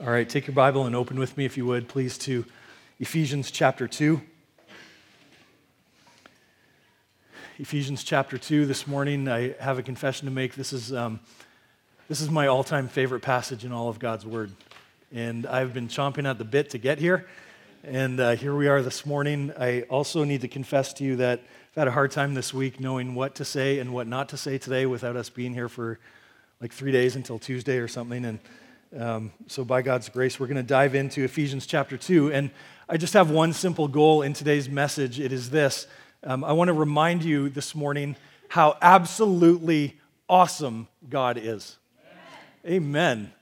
All right, take your Bible and open with me, if you would, please, to Ephesians chapter 2. Ephesians chapter 2 this morning. I have a confession to make. This is, um, this is my all time favorite passage in all of God's Word. And I've been chomping at the bit to get here. And uh, here we are this morning. I also need to confess to you that I've had a hard time this week knowing what to say and what not to say today without us being here for like three days until Tuesday or something. And um, so, by God's grace, we're going to dive into Ephesians chapter 2. And I just have one simple goal in today's message. It is this um, I want to remind you this morning how absolutely awesome God is. Amen. amen.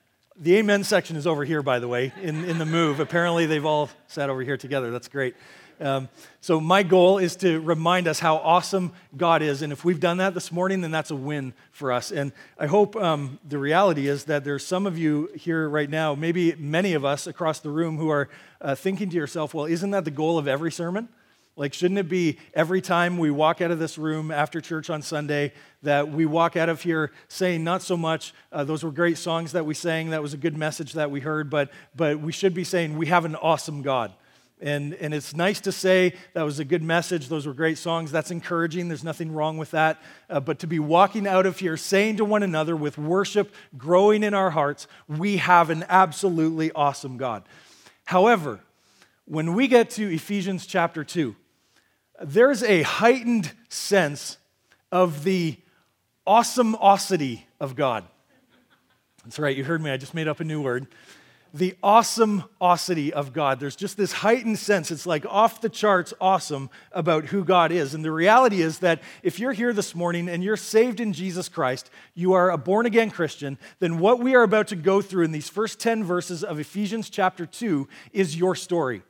The amen section is over here, by the way, in, in the move. Apparently, they've all sat over here together. That's great. Um, so, my goal is to remind us how awesome God is. And if we've done that this morning, then that's a win for us. And I hope um, the reality is that there's some of you here right now, maybe many of us across the room, who are uh, thinking to yourself, well, isn't that the goal of every sermon? Like, shouldn't it be every time we walk out of this room after church on Sunday that we walk out of here saying, not so much, uh, those were great songs that we sang, that was a good message that we heard, but, but we should be saying, we have an awesome God. And, and it's nice to say that was a good message. Those were great songs. That's encouraging. There's nothing wrong with that. Uh, but to be walking out of here saying to one another with worship growing in our hearts, we have an absolutely awesome God. However, when we get to Ephesians chapter 2, there's a heightened sense of the awesome-osity of God. That's right, you heard me. I just made up a new word the awesome osity of God. There's just this heightened sense. It's like off the charts awesome about who God is. And the reality is that if you're here this morning and you're saved in Jesus Christ, you are a born again Christian, then what we are about to go through in these first 10 verses of Ephesians chapter 2 is your story.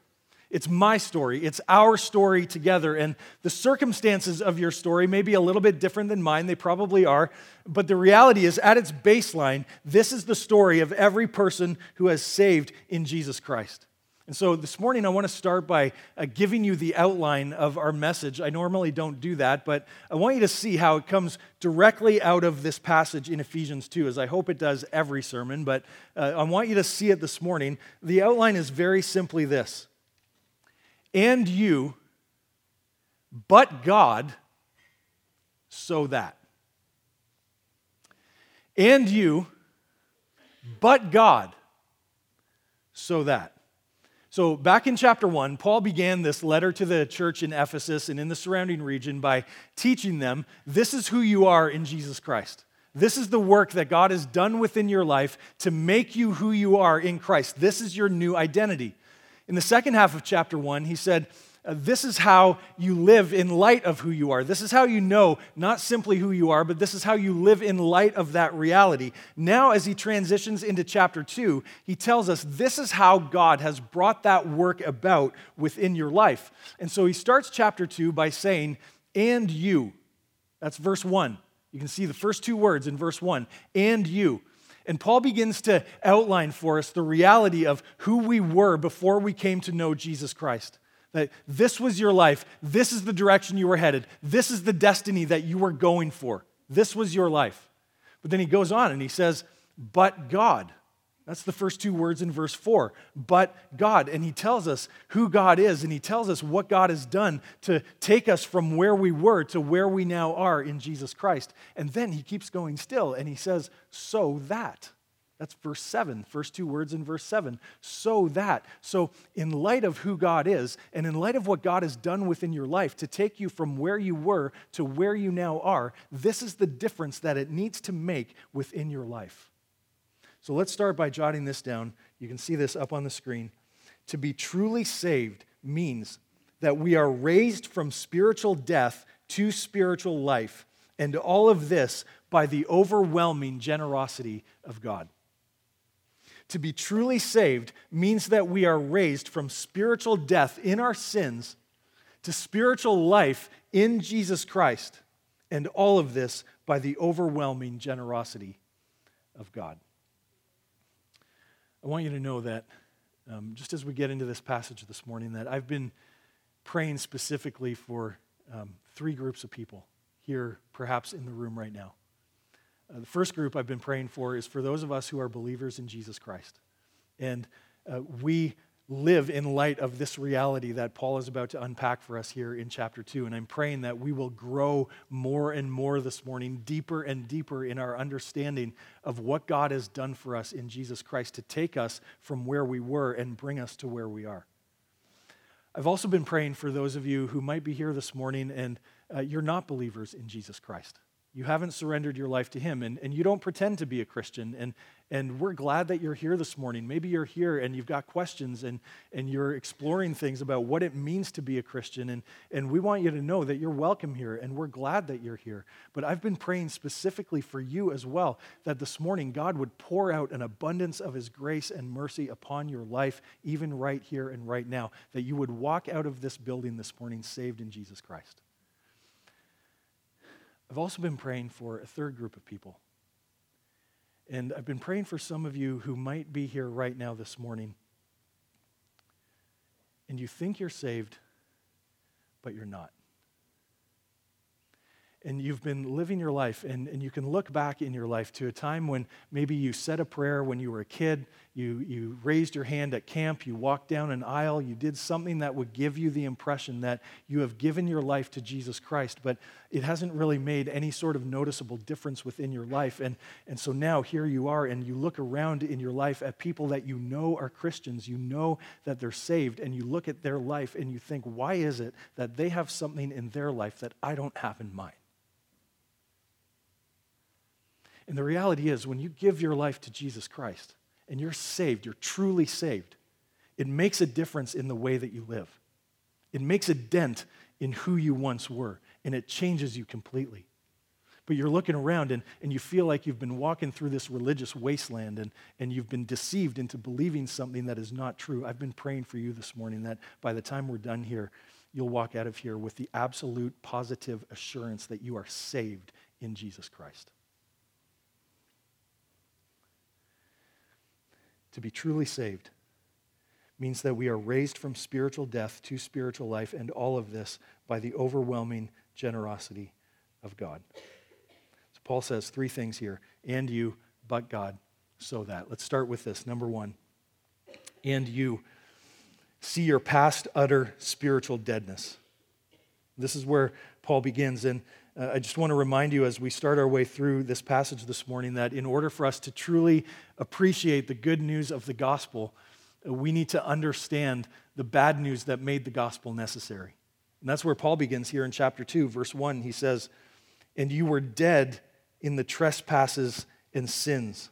It's my story. It's our story together. And the circumstances of your story may be a little bit different than mine. They probably are. But the reality is, at its baseline, this is the story of every person who has saved in Jesus Christ. And so this morning, I want to start by uh, giving you the outline of our message. I normally don't do that, but I want you to see how it comes directly out of this passage in Ephesians 2, as I hope it does every sermon. But uh, I want you to see it this morning. The outline is very simply this and you, but God, so that. And you, but God, so that. So, back in chapter 1, Paul began this letter to the church in Ephesus and in the surrounding region by teaching them this is who you are in Jesus Christ. This is the work that God has done within your life to make you who you are in Christ. This is your new identity. In the second half of chapter 1, he said, uh, This is how you live in light of who you are. This is how you know not simply who you are, but this is how you live in light of that reality. Now, as he transitions into chapter 2, he tells us this is how God has brought that work about within your life. And so he starts chapter 2 by saying, And you. That's verse 1. You can see the first two words in verse 1 and you. And Paul begins to outline for us the reality of who we were before we came to know Jesus Christ. That this was your life, this is the direction you were headed, this is the destiny that you were going for. This was your life. But then he goes on and he says, But God. That's the first two words in verse 4. But God. And he tells us who God is, and he tells us what God has done to take us from where we were to where we now are in Jesus Christ. And then he keeps going still, and he says, So that. That's verse 7, first two words in verse 7. So that. So, in light of who God is, and in light of what God has done within your life to take you from where you were to where you now are, this is the difference that it needs to make within your life. So let's start by jotting this down. You can see this up on the screen. To be truly saved means that we are raised from spiritual death to spiritual life, and all of this by the overwhelming generosity of God. To be truly saved means that we are raised from spiritual death in our sins to spiritual life in Jesus Christ, and all of this by the overwhelming generosity of God. I want you to know that um, just as we get into this passage this morning, that I've been praying specifically for um, three groups of people here, perhaps in the room right now. Uh, the first group I've been praying for is for those of us who are believers in Jesus Christ. And uh, we live in light of this reality that Paul is about to unpack for us here in chapter 2. And I'm praying that we will grow more and more this morning, deeper and deeper in our understanding of what God has done for us in Jesus Christ to take us from where we were and bring us to where we are. I've also been praying for those of you who might be here this morning and uh, you're not believers in Jesus Christ. You haven't surrendered your life to Him, and, and you don't pretend to be a Christian. And, and we're glad that you're here this morning. Maybe you're here and you've got questions and, and you're exploring things about what it means to be a Christian. And, and we want you to know that you're welcome here, and we're glad that you're here. But I've been praying specifically for you as well that this morning God would pour out an abundance of His grace and mercy upon your life, even right here and right now, that you would walk out of this building this morning saved in Jesus Christ. I've also been praying for a third group of people. And I've been praying for some of you who might be here right now this morning. And you think you're saved, but you're not and you've been living your life, and, and you can look back in your life to a time when maybe you said a prayer when you were a kid, you, you raised your hand at camp, you walked down an aisle, you did something that would give you the impression that you have given your life to Jesus Christ, but it hasn't really made any sort of noticeable difference within your life. And, and so now here you are, and you look around in your life at people that you know are Christians, you know that they're saved, and you look at their life and you think, why is it that they have something in their life that I don't have in mine? And the reality is, when you give your life to Jesus Christ and you're saved, you're truly saved, it makes a difference in the way that you live. It makes a dent in who you once were, and it changes you completely. But you're looking around and, and you feel like you've been walking through this religious wasteland and, and you've been deceived into believing something that is not true. I've been praying for you this morning that by the time we're done here, you'll walk out of here with the absolute positive assurance that you are saved in Jesus Christ. To be truly saved means that we are raised from spiritual death to spiritual life, and all of this by the overwhelming generosity of God. So Paul says three things here and you, but God, so that. Let's start with this. Number one, and you see your past utter spiritual deadness. This is where Paul begins. And uh, I just want to remind you as we start our way through this passage this morning that in order for us to truly appreciate the good news of the gospel, uh, we need to understand the bad news that made the gospel necessary. And that's where Paul begins here in chapter 2, verse 1. He says, And you were dead in the trespasses and sins.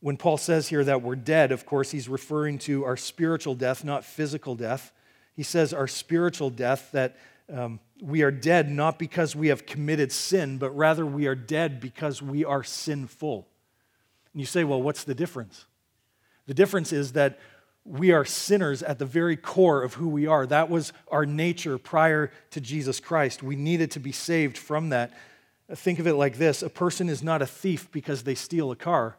When Paul says here that we're dead, of course, he's referring to our spiritual death, not physical death. He says our spiritual death that um, we are dead not because we have committed sin, but rather we are dead because we are sinful. And you say, well, what's the difference? The difference is that we are sinners at the very core of who we are. That was our nature prior to Jesus Christ. We needed to be saved from that. Think of it like this a person is not a thief because they steal a car.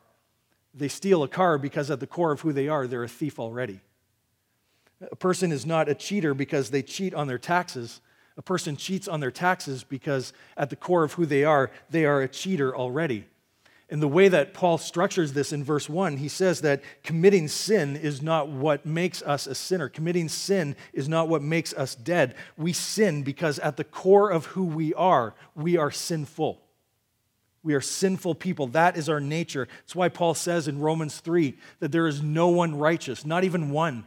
They steal a car because at the core of who they are, they're a thief already. A person is not a cheater because they cheat on their taxes a person cheats on their taxes because at the core of who they are, they are a cheater already. And the way that Paul structures this in verse 1, he says that committing sin is not what makes us a sinner. Committing sin is not what makes us dead. We sin because at the core of who we are, we are sinful. We are sinful people. That is our nature. That's why Paul says in Romans 3 that there is no one righteous, not even one.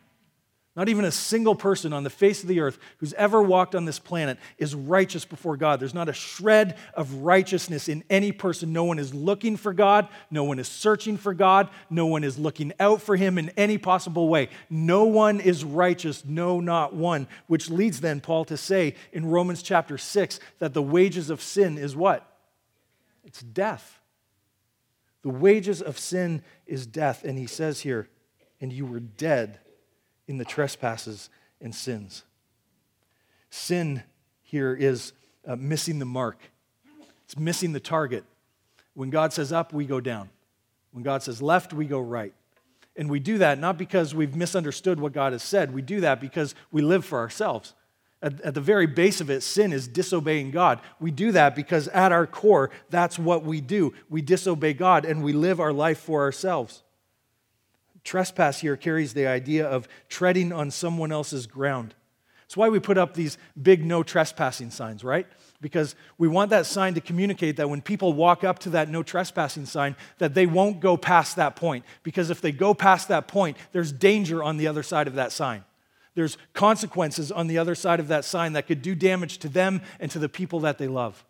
Not even a single person on the face of the earth who's ever walked on this planet is righteous before God. There's not a shred of righteousness in any person. No one is looking for God. No one is searching for God. No one is looking out for Him in any possible way. No one is righteous, no, not one. Which leads then Paul to say in Romans chapter 6 that the wages of sin is what? It's death. The wages of sin is death. And he says here, and you were dead in the trespasses and sins. Sin here is uh, missing the mark, it's missing the target. When God says up, we go down. When God says left, we go right. And we do that not because we've misunderstood what God has said, we do that because we live for ourselves. At, at, the very base of it, sin is disobeying God. We do that because at our core, that's what we do. We disobey God and we live our life for ourselves. Trespass here carries the idea of treading on someone else's ground. That's why we put up these big no trespassing signs, right? Because we want that sign to communicate that when people walk up to that no trespassing sign, that they won't go past that point. Because if they go past that point, there's danger on the other side of that sign. There's consequences on the other side of that sign that could do damage to them and to the people that they love.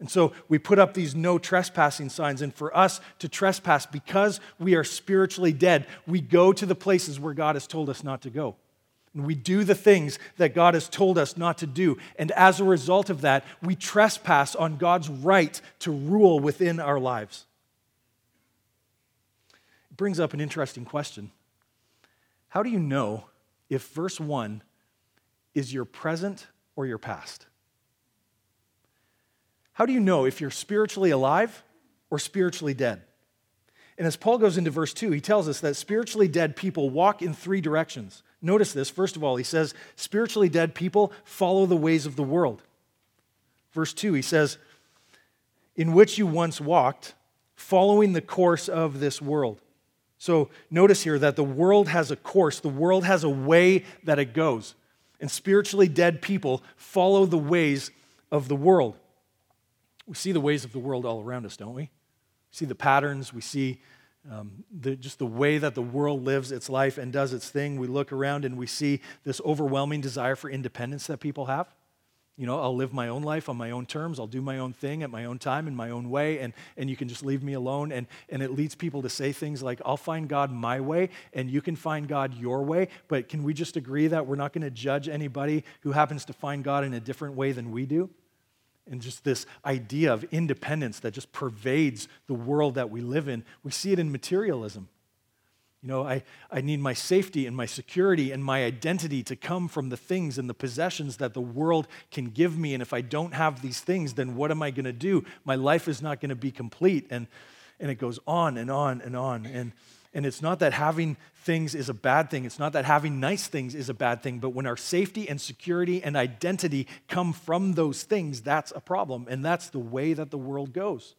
And so we put up these no trespassing signs. And for us to trespass, because we are spiritually dead, we go to the places where God has told us not to go. And we do the things that God has told us not to do. And as a result of that, we trespass on God's right to rule within our lives. It brings up an interesting question How do you know if verse 1 is your present or your past? How do you know if you're spiritually alive or spiritually dead? And as Paul goes into verse 2, he tells us that spiritually dead people walk in three directions. Notice this. First of all, he says, spiritually dead people follow the ways of the world. Verse 2, he says, in which you once walked, following the course of this world. So notice here that the world has a course, the world has a way that it goes. And spiritually dead people follow the ways of the world. We see the ways of the world all around us, don't we? We see the patterns, we see um, the, just the way that the world lives its life and does its thing. We look around and we see this overwhelming desire for independence that people have. You know, I'll live my own life on my own terms. I'll do my own thing at my own time in my own way, and, and you can just leave me alone. And, and it leads people to say things like, I'll find God my way, and you can find God your way. But can we just agree that we're not going to judge anybody who happens to find God in a different way than we do? And just this idea of independence that just pervades the world that we live in. We see it in materialism. You know, I, I need my safety and my security and my identity to come from the things and the possessions that the world can give me. And if I don't have these things, then what am I going to do? My life is not going to be complete. And, and it goes on and on and on. And, and it's not that having things is a bad thing. It's not that having nice things is a bad thing, but when our safety and security and identity come from those things, that's a problem. And that's the way that the world goes.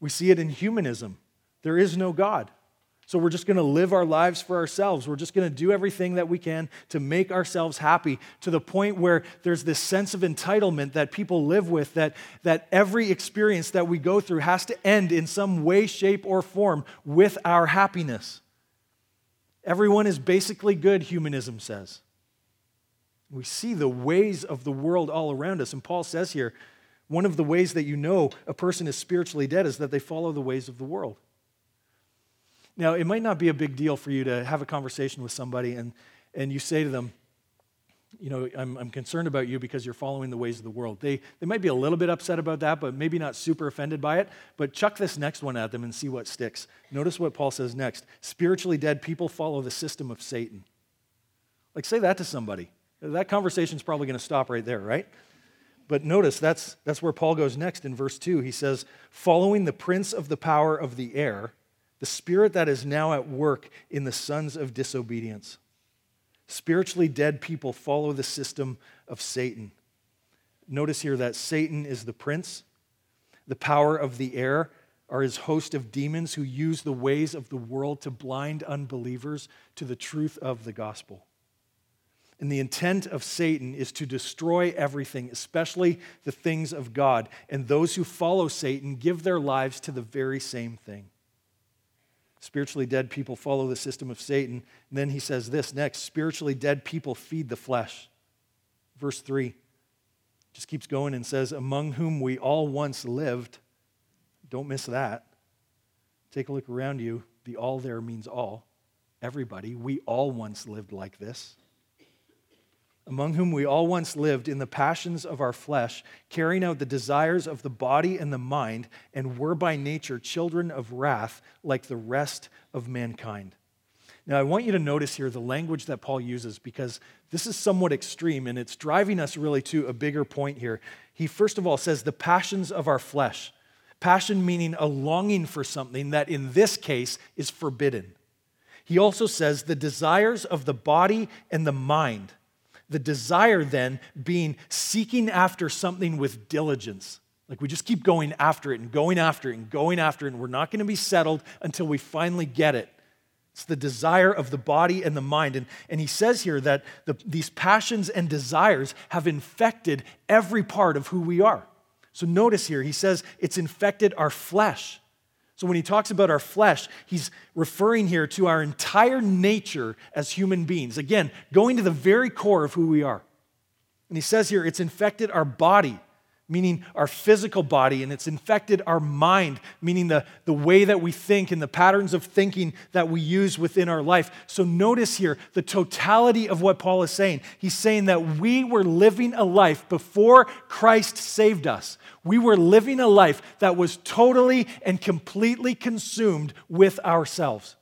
We see it in humanism. There is no God. So we're just going to live our lives for ourselves. We're just going to do everything that we can to make ourselves happy to the point where there's this sense of entitlement that people live with that, that every experience that we go through has to end in some way, shape, or form with our happiness. Everyone is basically good, humanism says. We see the ways of the world all around us. And Paul says here one of the ways that you know a person is spiritually dead is that they follow the ways of the world. Now, it might not be a big deal for you to have a conversation with somebody and, and you say to them, you know, I'm, I'm concerned about you because you're following the ways of the world. They, they might be a little bit upset about that, but maybe not super offended by it. But chuck this next one at them and see what sticks. Notice what Paul says next. Spiritually dead people follow the system of Satan. Like, say that to somebody. That conversation's probably going to stop right there, right? But notice that's, that's where Paul goes next in verse 2. He says, following the prince of the power of the air, the spirit that is now at work in the sons of disobedience. Spiritually dead people follow the system of Satan. Notice here that Satan is the prince, the power of the air are his host of demons who use the ways of the world to blind unbelievers to the truth of the gospel. And the intent of Satan is to destroy everything, especially the things of God. And those who follow Satan give their lives to the very same thing. Spiritually dead people follow the system of Satan. And then he says this next spiritually dead people feed the flesh. Verse 3 just keeps going and says, Among whom we all once lived. Don't miss that. Take a look around you. The all there means all. Everybody. We all once lived like this among whom we all once lived in the passions of our flesh, carrying out the desires of the body and the mind, and were by nature children of wrath like the rest of mankind. Now, I want you to notice here the language that Paul uses because this is somewhat extreme and it's driving us really to a bigger point here. He, first of all, says the passions of our flesh. Passion meaning a longing for something that in this case is forbidden. He also says the desires of the body and the mind the desire then being seeking after something with diligence. Like we just keep going after it and going after it and going after it, and we're not going to be settled until we finally get it. It's the desire of the body and the mind. And, and he says here that the, these passions and desires have infected every part of who we are. So notice here, he says it's infected our flesh. So when he talks about our flesh, he's referring here to our entire nature as human beings. Again, going to the very core of who we are. And he says here, it's infected our body meaning our physical body, and it's infected our mind, meaning the, the way that we think and the patterns of thinking that we use within our life. So notice here the totality of what Paul is saying. He's saying that we were living a life before Christ saved us. We were living a life that was totally and completely consumed with ourselves.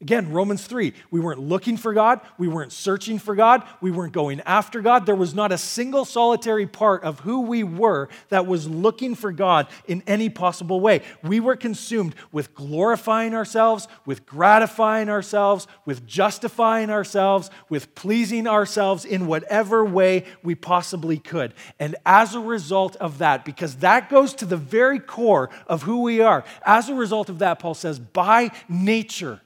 Again, Romans 3, we weren't looking for God, we weren't searching for God, we weren't going after God. There was not a single solitary part of who we were that was looking for God in any possible way. We were consumed with glorifying ourselves, with gratifying ourselves, with justifying ourselves, with pleasing ourselves in whatever way we possibly could. And as a result of that, because that goes to the very core of who we are, as a result of that, Paul says, by nature,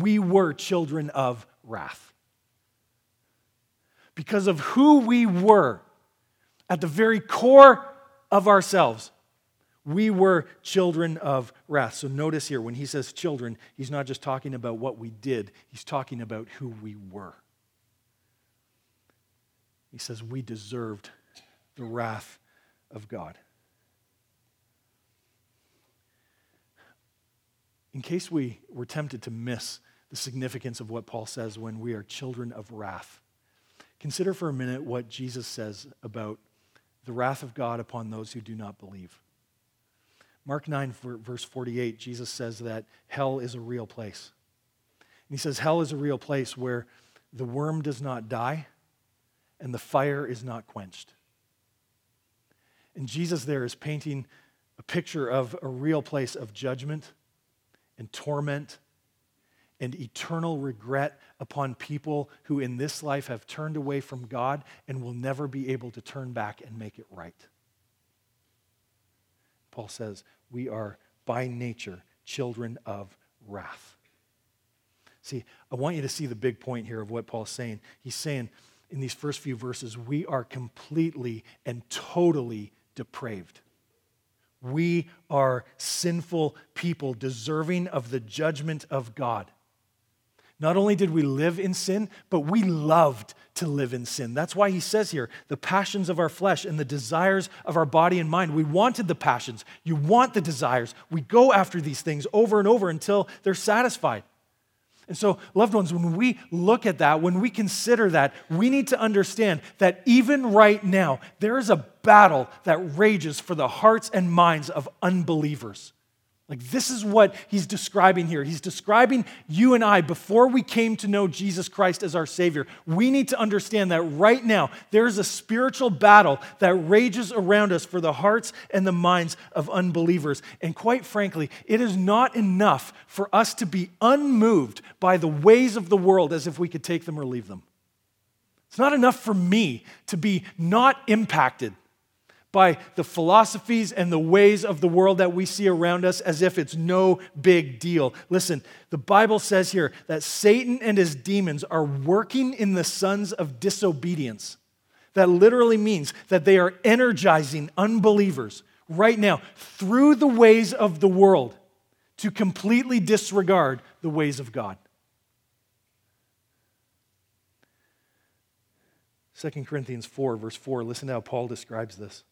we were children of wrath. Because of who we were at the very core of ourselves, we were children of wrath. So notice here, when he says children, he's not just talking about what we did, he's talking about who we were. He says we deserved the wrath of God. In case we were tempted to miss the significance of what Paul says when we are children of wrath, consider for a minute what Jesus says about the wrath of God upon those who do not believe. Mark 9, verse 48, Jesus says that hell is a real place. And he says, Hell is a real place where the worm does not die and the fire is not quenched. And Jesus there is painting a picture of a real place of judgment and torment and eternal regret upon people who in this life have turned away from God and will never be able to turn back and make it right. Paul says, We are by nature children of wrath. See, I want you to see the big point here of what Paul's saying. He's saying in these first few verses, we are completely and totally depraved. We are sinful people deserving of the judgment of God. Not only did we live in sin, but we loved to live in sin. That's why he says here the passions of our flesh and the desires of our body and mind. We wanted the passions. You want the desires. We go after these things over and over until they're satisfied. And so, loved ones, when we look at that, when we consider that, we need to understand that even right now, there is a battle that rages for the hearts and minds of unbelievers. Like, this is what he's describing here. He's describing you and I before we came to know Jesus Christ as our Savior. We need to understand that right now there is a spiritual battle that rages around us for the hearts and the minds of unbelievers. And quite frankly, it is not enough for us to be unmoved by the ways of the world as if we could take them or leave them. It's not enough for me to be not impacted by the philosophies and the ways of the world that we see around us as if it's no big deal. Listen, the Bible says here that Satan and his demons are working in the sons of disobedience. That literally means that they are energizing unbelievers right now through the ways of the world to completely disregard the ways of God. 2 Corinthians 4, verse 4, listen to how Paul describes this.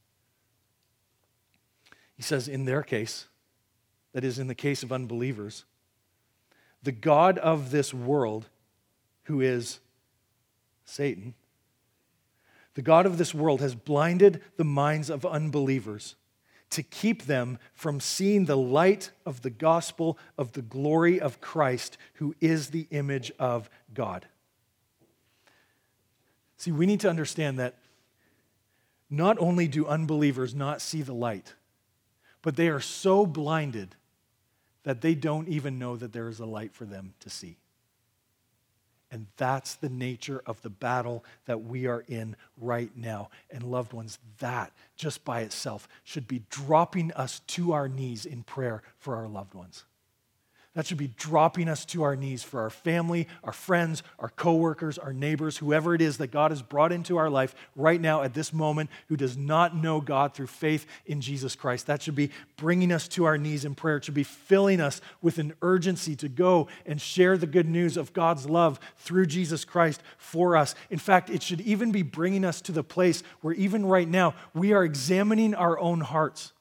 He says, in their case, that is, in the case of unbelievers, the God of this world, who is Satan, the God of this world has blinded the minds of unbelievers to keep them from seeing the light of the gospel of the glory of Christ, who is the image of God. See, we need to understand that not only do unbelievers not see the light, but they are so blinded that they don't even know that there is a light for them to see. And that's the nature of the battle that we are in right now. And, loved ones, that just by itself should be dropping us to our knees in prayer for our loved ones. That should be dropping us to our knees for our family, our friends, our coworkers, our neighbors, whoever it is that God has brought into our life right now at this moment who does not know God through faith in Jesus Christ. That should be bringing us to our knees in prayer. It should be filling us with an urgency to go and share the good news of God's love through Jesus Christ for us. In fact, it should even be bringing us to the place where even right now we are examining our own hearts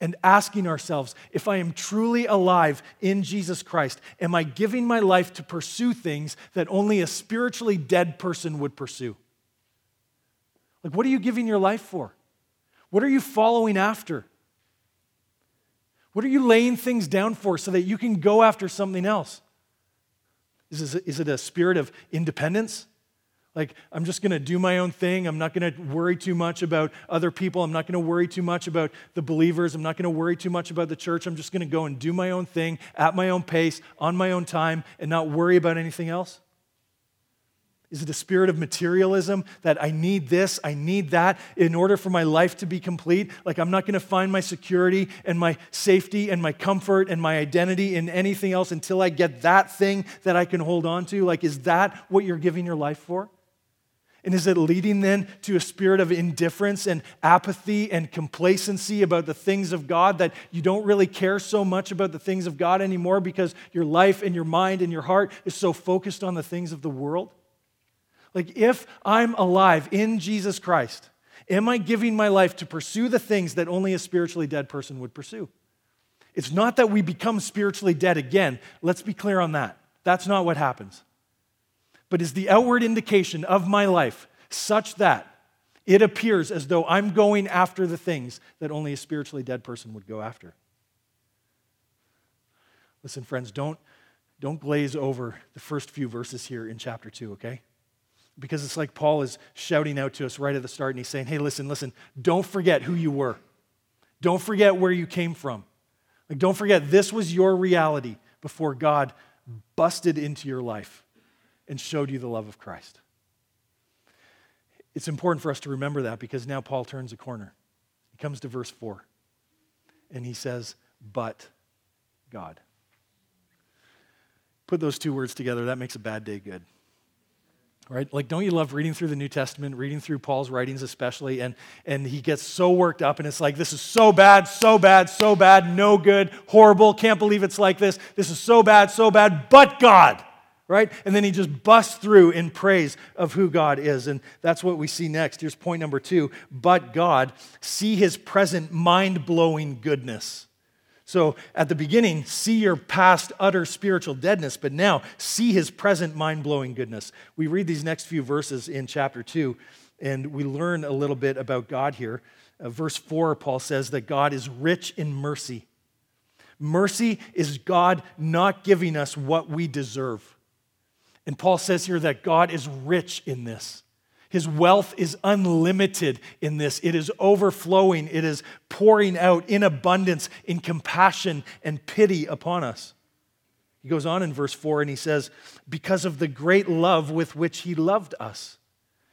and asking ourselves if I am truly alive in Jesus Christ, am I giving my life to pursue things that only a spiritually dead person would pursue? Like, what are you giving your life for? What are you following after? What are you laying things down for so that you can go after something else? Is it a spirit of independence? Like, I'm just going to do my own thing. I'm not going to worry too much about other people. I'm not going to worry too much about the believers. I'm not going to worry too much about the church. I'm just going to go and do my own thing at my own pace, on my own time, and not worry about anything else? Is it a spirit of materialism that I need this, I need that in order for my life to be complete? Like, I'm not going to find my security and my safety and my comfort and my identity in anything else until I get that thing that I can hold on to? Like, is that what you're giving your life for? And is it leading then to a spirit of indifference and apathy and complacency about the things of God that you don't really care so much about the things of God anymore because your life and your mind and your heart is so focused on the things of the world? Like, if I'm alive in Jesus Christ, am I giving my life to pursue the things that only a spiritually dead person would pursue? It's not that we become spiritually dead again. Let's be clear on that. That's not what happens but is the outward indication of my life such that it appears as though I'm going after the things that only a spiritually dead person would go after. Listen, friends, don't, don't glaze over the first few verses here in chapter 2, okay? Because it's like Paul is shouting out to us right at the start and he's saying, hey, listen, listen, don't forget who you were. Don't forget where you came from. Like, don't forget this was your reality before God busted into your life and showed you the love of Christ. It's important for us to remember that because now Paul turns a corner. He comes to verse 4 and he says, But God. Put those two words together, that makes a bad day good. Right? Like, don't you love reading through the New Testament, reading through Paul's writings especially, and, and he gets so worked up and it's like, this is so bad, so bad, so bad, no good, horrible, can't believe it's like this. This is so bad, so bad, but God right? And then he just busts through in praise of who God is. And that's what we see next. Here's point number two. But God, see his present mind blowing goodness. So at the beginning, see your past utter spiritual deadness, but now see his present mind blowing goodness. We read these next few verses in chapter 2, and we learn a little bit about God here. Uh, verse 4, Paul says that God is rich in mercy. Mercy is God not giving us what we deserve. And Paul says here that God is rich in this. His wealth is unlimited in this. It is overflowing. It is pouring out in abundance, in compassion and pity upon us. He goes on in verse 4 and he says, Because of the great love with which he loved us.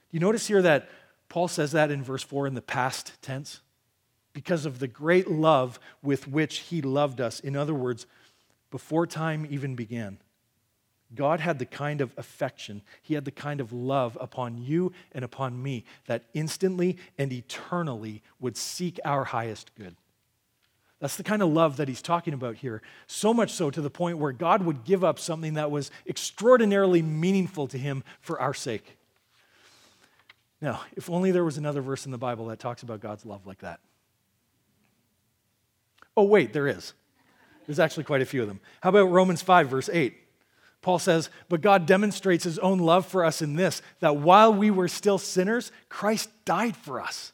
You notice here that Paul says that in verse 4 in the past tense? Because of the great love with which he loved us. In other words, before time even began. God had the kind of affection, He had the kind of love upon you and upon me that instantly and eternally would seek our highest good. That's the kind of love that he's talking about here. So much so to the point where God would give up something that was extraordinarily meaningful to him for our sake. Now, if only there was another verse in the Bible that talks about God's love like that. Oh, wait, there is. There's actually quite a few of them. How about Romans 5, verse 8? Paul says, But God demonstrates his own love for us in this, that while we were still sinners, Christ died for us.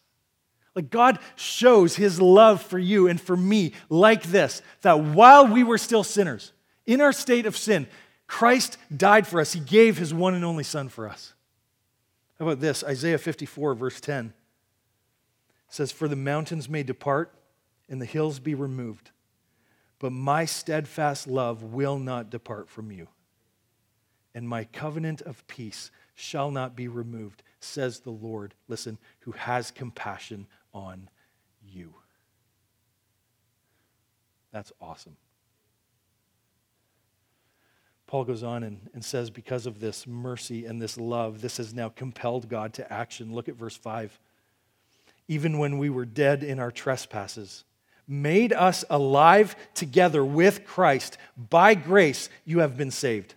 Like God shows his love for you and for me like this, that while we were still sinners, in our state of sin, Christ died for us. He gave his one and only Son for us. How about this? Isaiah 54, verse 10 says, For the mountains may depart and the hills be removed, but my steadfast love will not depart from you and my covenant of peace shall not be removed, says the Lord, listen, who has compassion on you. That's awesome. Paul goes on and, and says, because of this mercy and this love, this has now compelled God to action. Look at verse 5. Even when we were dead in our trespasses, made us alive together with Christ. By grace, you have been saved.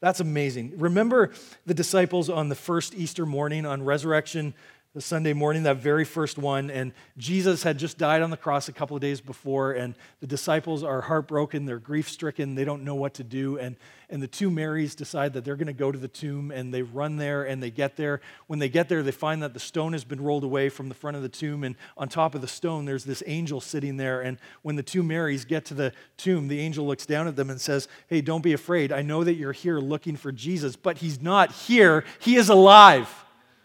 That's amazing. Remember the disciples on the first Easter morning on resurrection the Sunday morning, that very first one, and Jesus had just died on the cross a couple of days before, and the disciples are heartbroken, they're grief stricken, they don't know what to do, and, and the two Marys decide that they're going to go to the tomb, and they run there, and they get there. When they get there, they find that the stone has been rolled away from the front of the tomb, and on top of the stone, there's this angel sitting there, and when the two Marys get to the tomb, the angel looks down at them and says, Hey, don't be afraid. I know that you're here looking for Jesus, but he's not here, he is alive.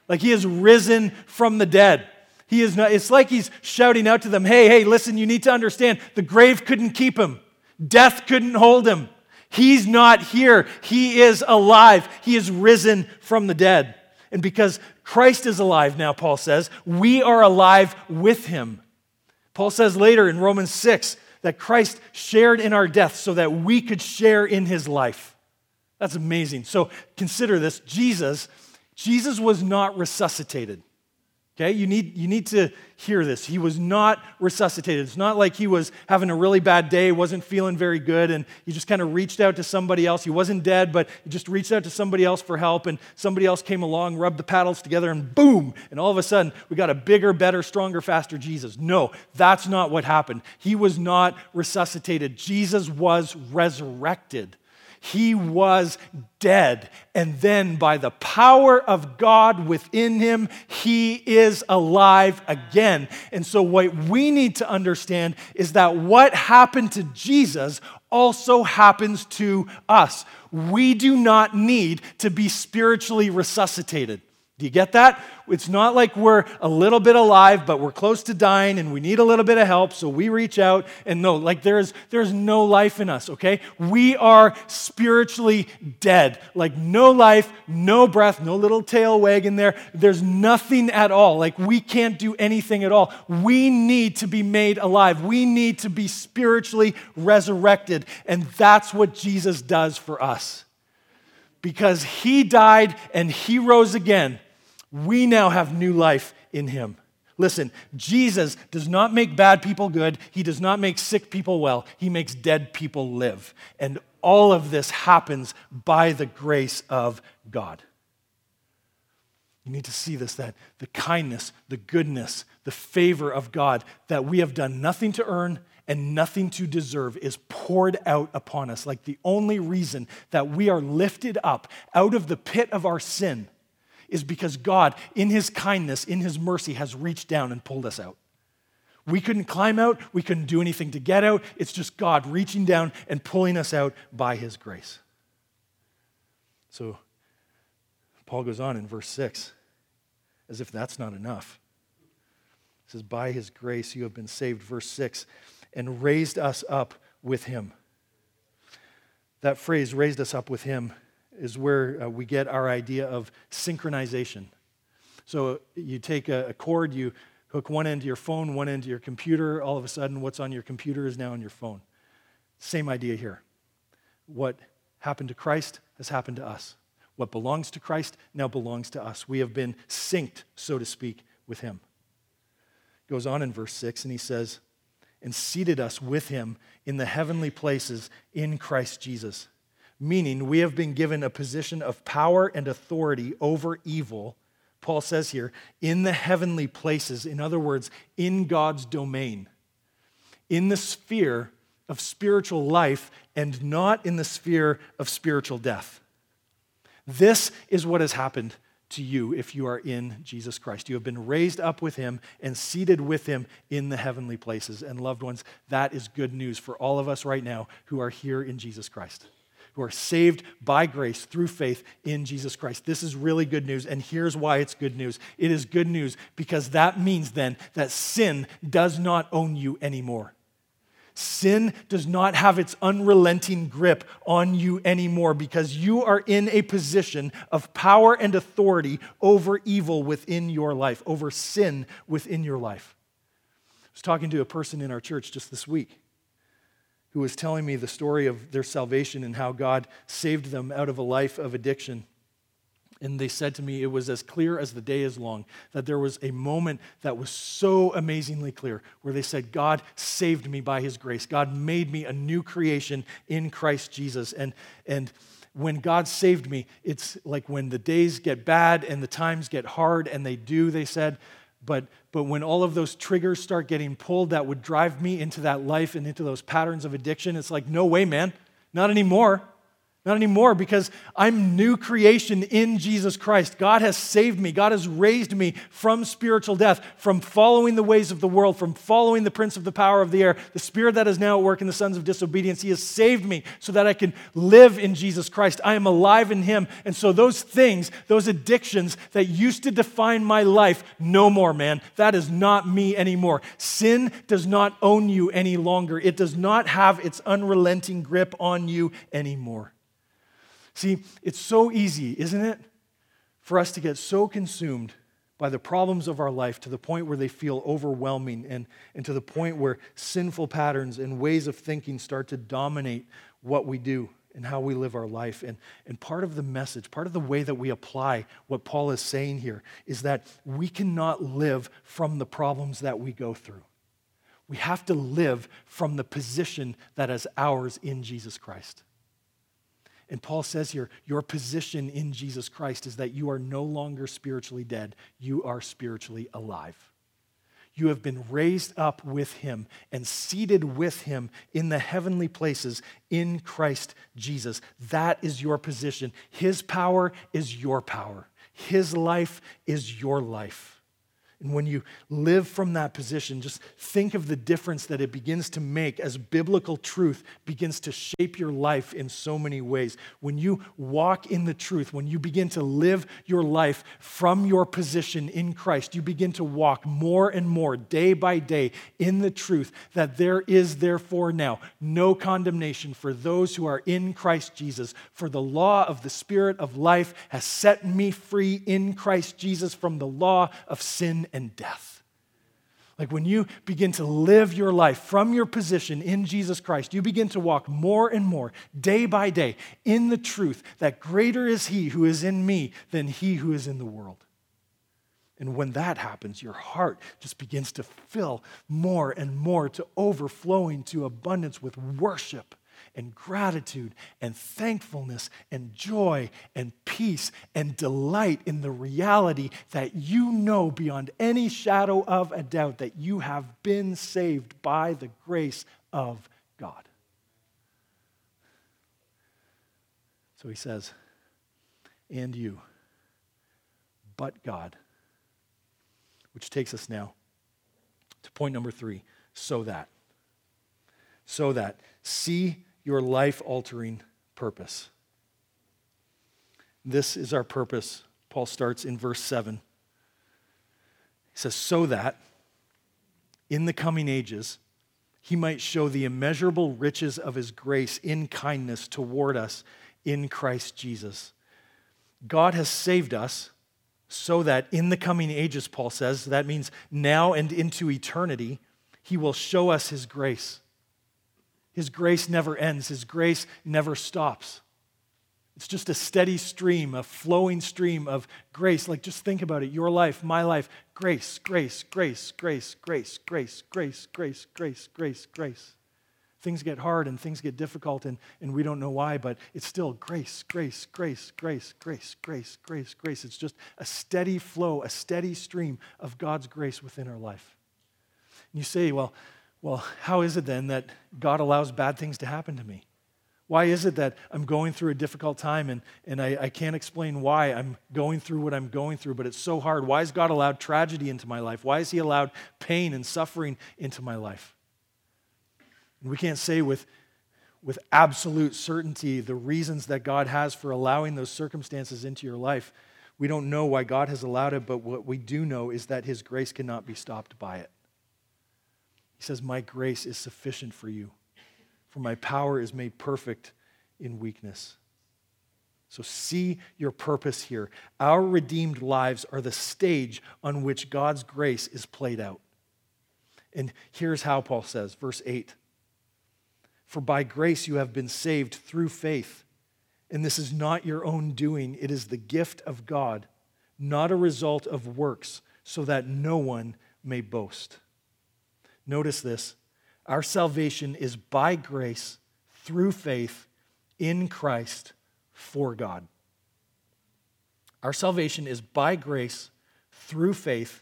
Like he has risen from the dead. He is not, it's like he's shouting out to them, hey, hey, listen, you need to understand the grave couldn't keep him, death couldn't hold him. He's not here. He is alive. He is risen from the dead. And because Christ is alive now, Paul says, we are alive with him. Paul says later in Romans 6 that Christ shared in our death so that we could share in his life. That's amazing. So consider this Jesus Jesus was not resuscitated. Okay, you need, you need to hear this. He was not resuscitated. It's not like he was having a really bad day, wasn't feeling very good, and he just kind of reached out to somebody else. He wasn't dead, but he just reached out to somebody else for help, and somebody else came along, rubbed the paddles together, and boom, and all of a sudden we got a bigger, better, stronger, faster Jesus. No, that's not what happened. He was not resuscitated. Jesus was resurrected. He was dead. And then, by the power of God within him, he is alive again. And so, what we need to understand is that what happened to Jesus also happens to us. We do not need to be spiritually resuscitated. Do you get that? It's not like we're a little bit alive, but we're close to dying and we need a little bit of help, so we reach out and no, like there's there's no life in us, okay? We are spiritually dead. Like no life, no breath, no little tail wagging there. There's nothing at all. Like we can't do anything at all. We need to be made alive. We need to be spiritually resurrected, and that's what Jesus does for us. Because he died and he rose again we now have new life in him. Listen, Jesus does not make bad people good. He does not make sick people well. He makes dead people live. And all of this happens by the grace of God. You need to see this that the kindness, the goodness, the favor of God that we have done nothing to earn and nothing to deserve is poured out upon us. Like the only reason that we are lifted up out of the pit of our sin is because God, in His kindness, in His mercy, has reached down and pulled us out. We couldn't climb out, we couldn't do anything to get out. It's just God reaching down and pulling us out by His grace. So, Paul goes on in verse 6, as if that's not enough. He says, By His grace you have been saved, verse 6, and raised us up with Him. That phrase, raised us up with Him, is where uh, we get our idea of synchronization. So you take a, a cord, you hook one end to your phone, one end to your computer. All of a sudden, what's on your computer is now on your phone. Same idea here. What happened to Christ has happened to us. What belongs to Christ now belongs to us. We have been synced, so to speak, with Him. Goes on in verse 6, and he says, and seated us with Him in the heavenly places in Christ Jesus meaning we have been given a position of power and authority over evil. Paul says here, in the heavenly places, in other words, in God's domain, in the sphere of spiritual life and not in the sphere of spiritual death. This is what has happened to you if you are in Jesus Christ. You have been raised up with him and seated with him in the heavenly places. And loved ones, that is good news for all of us right now who are here in Jesus Christ who are saved by grace through faith in Jesus Christ. This is really good news, and here's why it's good news. It is good news because that means then that sin does not own you anymore. Sin does not have its unrelenting grip on you anymore because you are in a position of power and authority over evil within your life, over sin within your life. I was talking to a person in our church just this week who was telling me the story of their salvation and how God saved them out of a life of addiction. And they said to me, it was as clear as the day is long, that there was a moment that was so amazingly clear where they said, God saved me by his grace. God made me a new creation in Christ Jesus. And, and when God saved me, it's like when the days get bad and the times get hard, and they do, they said, but, but when all of those triggers start getting pulled that would drive me into that life and into those patterns of addiction, it's like, no way, man, not anymore. Not anymore because I'm new creation in Jesus Christ. God has saved me. God has raised me from spiritual death, from following the ways of the world, from following the prince of the power of the air, the spirit that is now at work in the sons of disobedience. He has saved me so that I can live in Jesus Christ. I am alive in Him. And so those things, those addictions that used to define my life, no more, man. That is not me anymore. Sin does not own you any longer, it does not have its unrelenting grip on you anymore. See, it's so easy, isn't it, for us to get so consumed by the problems of our life to the point where they feel overwhelming and, and to the point where sinful patterns and ways of thinking start to dominate what we do and how we live our life. And, and part of the message, part of the way that we apply what Paul is saying here is that we cannot live from the problems that we go through. We have to live from the position that is ours in Jesus Christ. And Paul says here, your position in Jesus Christ is that you are no longer spiritually dead, you are spiritually alive. You have been raised up with him and seated with him in the heavenly places in Christ Jesus. That is your position. His power is your power, his life is your life. And when you live from that position, just think of the difference that it begins to make as biblical truth begins to shape your life in so many ways. When you walk in the truth, when you begin to live your life from your position in Christ, you begin to walk more and more day by day in the truth that there is therefore now no condemnation for those who are in Christ Jesus. For the law of the Spirit of life has set me free in Christ Jesus from the law of sin and death. Like when you begin to live your life from your position in Jesus Christ, you begin to walk more and more, day by day, in the truth that greater is He who is in me than He who is in the world. And when that happens, your heart just begins to fill more and more to overflowing to abundance with worship and gratitude and thankfulness and joy and peace and delight in the reality that you know beyond any shadow of a doubt that you have been saved by the grace of God. So he says, and you, but God. Which takes us now to point number three so that. So that. See your life altering purpose. This is our purpose. Paul starts in verse 7. He says, So that in the coming ages he might show the immeasurable riches of his grace in kindness toward us in Christ Jesus. God has saved us so that in the coming ages, Paul says, that means now and into eternity, he will show us his grace. His grace never ends, His grace never stops. It's just a steady stream, a flowing stream of grace. Like, just think about it your life, my life, grace, grace, grace, grace, grace, grace, grace, grace, grace, grace, grace. Things get hard and things get difficult, and, and we don't know why, but it's still grace, grace, grace, grace, grace, grace, grace, grace. It's just a steady flow, a steady stream of God's grace within our life. And you say, well, well, how is it then that God allows bad things to happen to me? Why is it that I'm going through a difficult time and, and I, I can't explain why I'm going through what I'm going through, but it's so hard? Why has God allowed tragedy into my life? Why has He allowed pain and suffering into my life? And we can't say with, with absolute certainty the reasons that God has for allowing those circumstances into your life. We don't know why God has allowed it, but what we do know is that His grace cannot be stopped by it. He says, My grace is sufficient for you, for my power is made perfect in weakness. So, see your purpose here. Our redeemed lives are the stage on which God's grace is played out. And here's how Paul says, verse 8 For by grace you have been saved through faith. And this is not your own doing, it is the gift of God, not a result of works, so that no one may boast. Notice this our salvation is by grace through faith in Christ for God. Our salvation is by grace through faith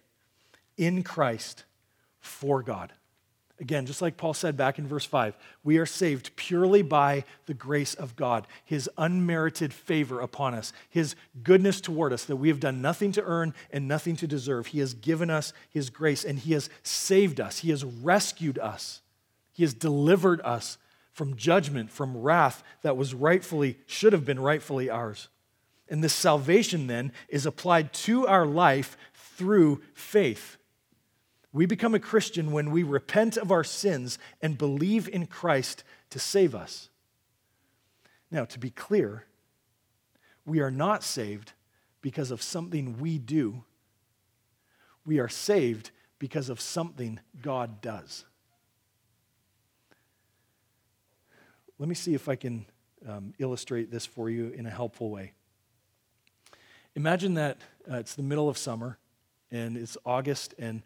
in Christ for God. Again, just like Paul said back in verse 5, we are saved purely by the grace of God, his unmerited favor upon us, his goodness toward us that we have done nothing to earn and nothing to deserve. He has given us his grace and he has saved us, he has rescued us, he has delivered us from judgment, from wrath that was rightfully, should have been rightfully ours. And this salvation then is applied to our life through faith. We become a Christian when we repent of our sins and believe in Christ to save us. Now, to be clear, we are not saved because of something we do. We are saved because of something God does. Let me see if I can um, illustrate this for you in a helpful way. Imagine that uh, it's the middle of summer and it's August and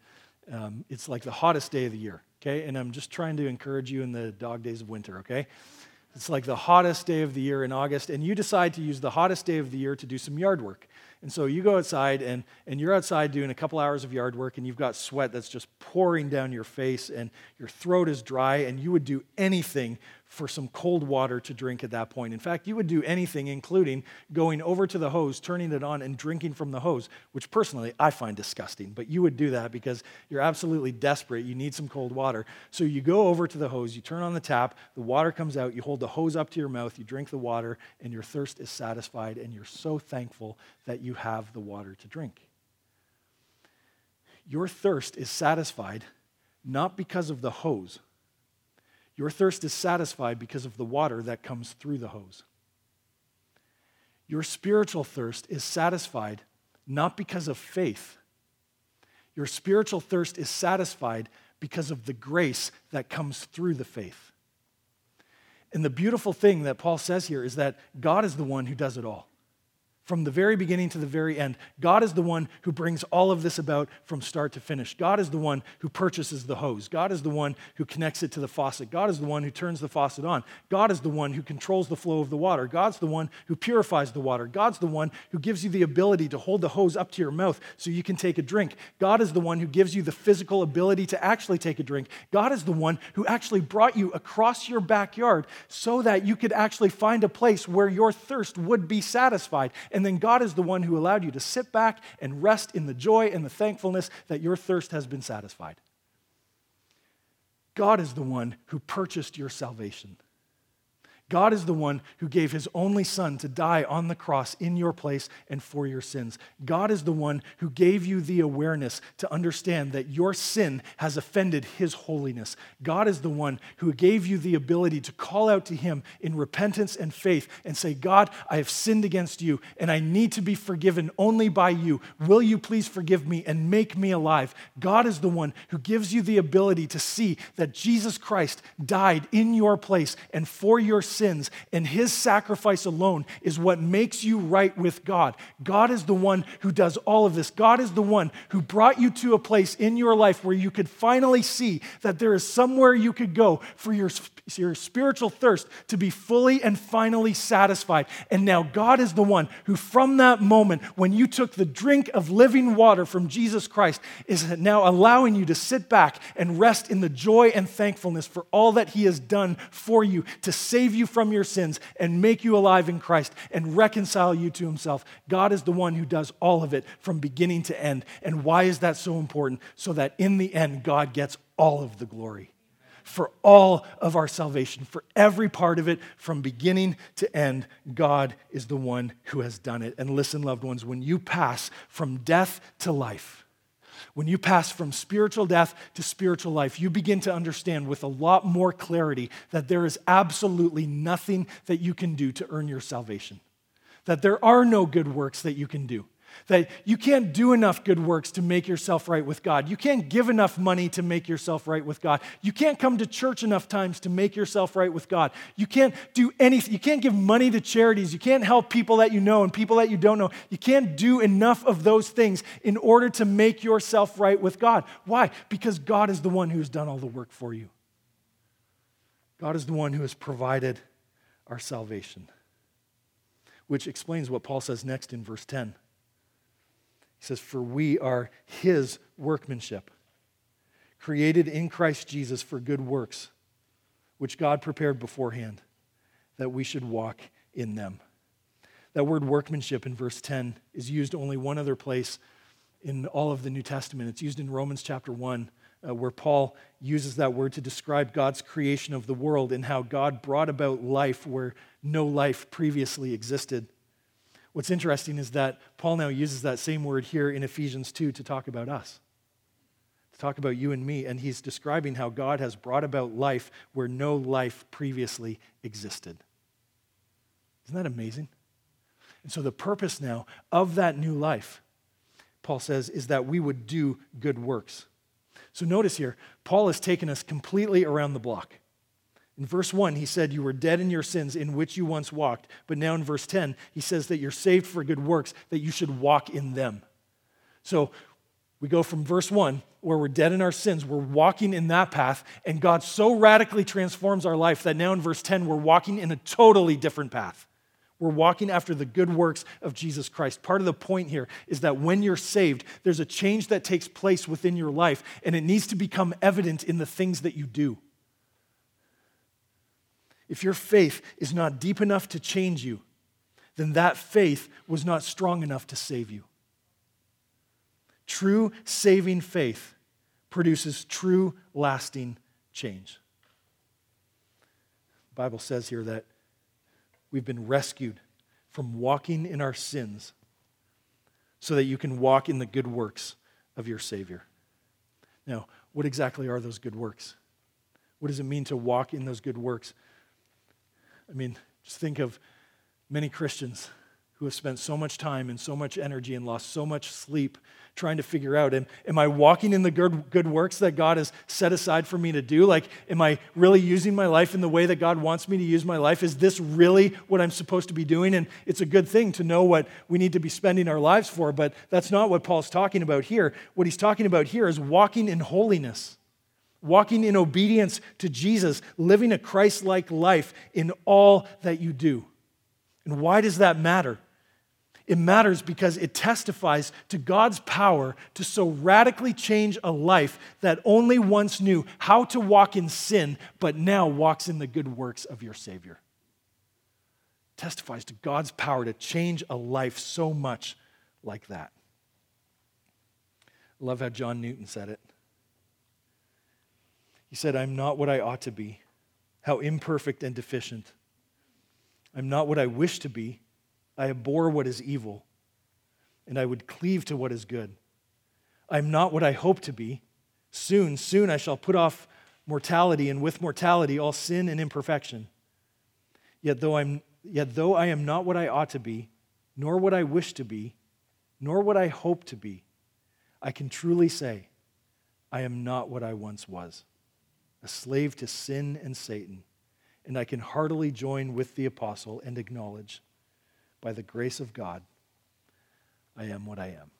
um, it's like the hottest day of the year, okay? And I'm just trying to encourage you in the dog days of winter, okay? It's like the hottest day of the year in August, and you decide to use the hottest day of the year to do some yard work. And so you go outside, and, and you're outside doing a couple hours of yard work, and you've got sweat that's just pouring down your face, and your throat is dry, and you would do anything for some cold water to drink at that point. In fact, you would do anything, including going over to the hose, turning it on, and drinking from the hose, which personally I find disgusting. But you would do that because you're absolutely desperate. You need some cold water. So you go over to the hose, you turn on the tap, the water comes out, you hold the hose up to your mouth, you drink the water, and your thirst is satisfied, and you're so thankful that you have the water to drink. Your thirst is satisfied not because of the hose your thirst is satisfied because of the water that comes through the hose. Your spiritual thirst is satisfied not because of faith. Your spiritual thirst is satisfied because of the grace that comes through the faith. And the beautiful thing that Paul says here is that God is the one who does it all. From the very beginning to the very end, God is the one who brings all of this about from start to finish. God is the one who purchases the hose. God is the one who connects it to the faucet. God is the one who turns the faucet on. God is the one who controls the flow of the water. God's the one who purifies the water. God's the one who gives you the ability to hold the hose up to your mouth so you can take a drink. God is the one who gives you the physical ability to actually take a drink. God is the one who actually brought you across your backyard so that you could actually find a place where your thirst would be satisfied and then God is the one who allowed you to sit back and rest in the joy and the thankfulness that your thirst has been satisfied. God is the one who purchased your salvation. God is the one who gave his only son to die on the cross in your place and for your sins. God is the one who gave you the awareness to understand that your sin has offended his holiness. God is the one who gave you the ability to call out to him in repentance and faith and say, God, I have sinned against you and I need to be forgiven only by you. Will you please forgive me and make me alive? God is the one who gives you the ability to see that Jesus Christ died in your place and for your sins sins, and his sacrifice alone is what makes you right with God. God is the one who does all of this. God is the one who brought you to a place in your life where you could finally see that there is somewhere you could go for your, your spiritual thirst to be fully and finally satisfied. And now God is the one who, from that moment when you took the drink of living water from Jesus Christ, is now allowing you to sit back and rest in the joy and thankfulness for all that he has done for you to save you from your sins and make you alive in Christ and reconcile you to himself. God is the one who does all of it from beginning to end. And why is that so important? So that in the end, God gets all of the glory for all of our salvation, for every part of it, from beginning to end, God is the one who has done it. And listen, loved ones, when you pass from death to life, when you pass from spiritual death to spiritual life, you begin to understand with a lot more clarity that there is absolutely nothing that you can do to earn your salvation, that there are no good works that you can do That you can't do enough good works to make yourself right with God. You can't give enough money to make yourself right with God. You can't come to church enough times to make yourself right with God. You can't do anything. You can't give money to charities. You can't help people that you know and people that you don't know. You can't do enough of those things in order to make yourself right with God. Why? Because God is the one who has done all the work for you. God is the one who has provided our salvation, which explains what Paul says next in verse 10. He says, For we are his workmanship, created in Christ Jesus for good works, which God prepared beforehand that we should walk in them. That word workmanship in verse 10 is used only one other place in all of the New Testament. It's used in Romans chapter 1, uh, where Paul uses that word to describe God's creation of the world and how God brought about life where no life previously existed. What's interesting is that Paul now uses that same word here in Ephesians 2 to talk about us, to talk about you and me. And he's describing how God has brought about life where no life previously existed. Isn't that amazing? And so, the purpose now of that new life, Paul says, is that we would do good works. So, notice here, Paul has taken us completely around the block. In verse 1, he said, You were dead in your sins in which you once walked. But now in verse 10, he says that you're saved for good works, that you should walk in them. So we go from verse 1, where we're dead in our sins, we're walking in that path, and God so radically transforms our life that now in verse 10, we're walking in a totally different path. We're walking after the good works of Jesus Christ. Part of the point here is that when you're saved, there's a change that takes place within your life, and it needs to become evident in the things that you do if your faith is not deep enough to change you, then that faith was not strong enough to save you. True saving faith produces true lasting change. The Bible says here that we've been rescued from walking in our sins so that you can walk in the good works of your Savior. Now, what exactly are those good works? What does it mean to walk in those good works? I mean, just think of many Christians who have spent so much time and so much energy and lost so much sleep trying to figure out am, am I walking in the good, good works that God has set aside for me to do? Like, am I really using my life in the way that God wants me to use my life? Is this really what I'm supposed to be doing? And it's a good thing to know what we need to be spending our lives for, but that's not what Paul's talking about here. What he's talking about here is walking in holiness walking in obedience to Jesus, living a Christ like life in all that you do. And why does that matter? It matters because it testifies to God's power to so radically change a life that only once knew how to walk in sin, but now walks in the good works of your Savior. It testifies to God's power to change a life so much like that. Love how John Newton said it. He said, I'm not what I ought to be. How imperfect and deficient. I'm not what I wish to be. I abhor what is evil, and I would cleave to what is good. I'm not what I hope to be. Soon, soon I shall put off mortality, and with mortality, all sin and imperfection. Yet though, I'm, yet though I am not what I ought to be, nor what I wish to be, nor what I hope to be, I can truly say, I am not what I once was a slave to sin and Satan, and I can heartily join with the apostle and acknowledge, by the grace of God, I am what I am.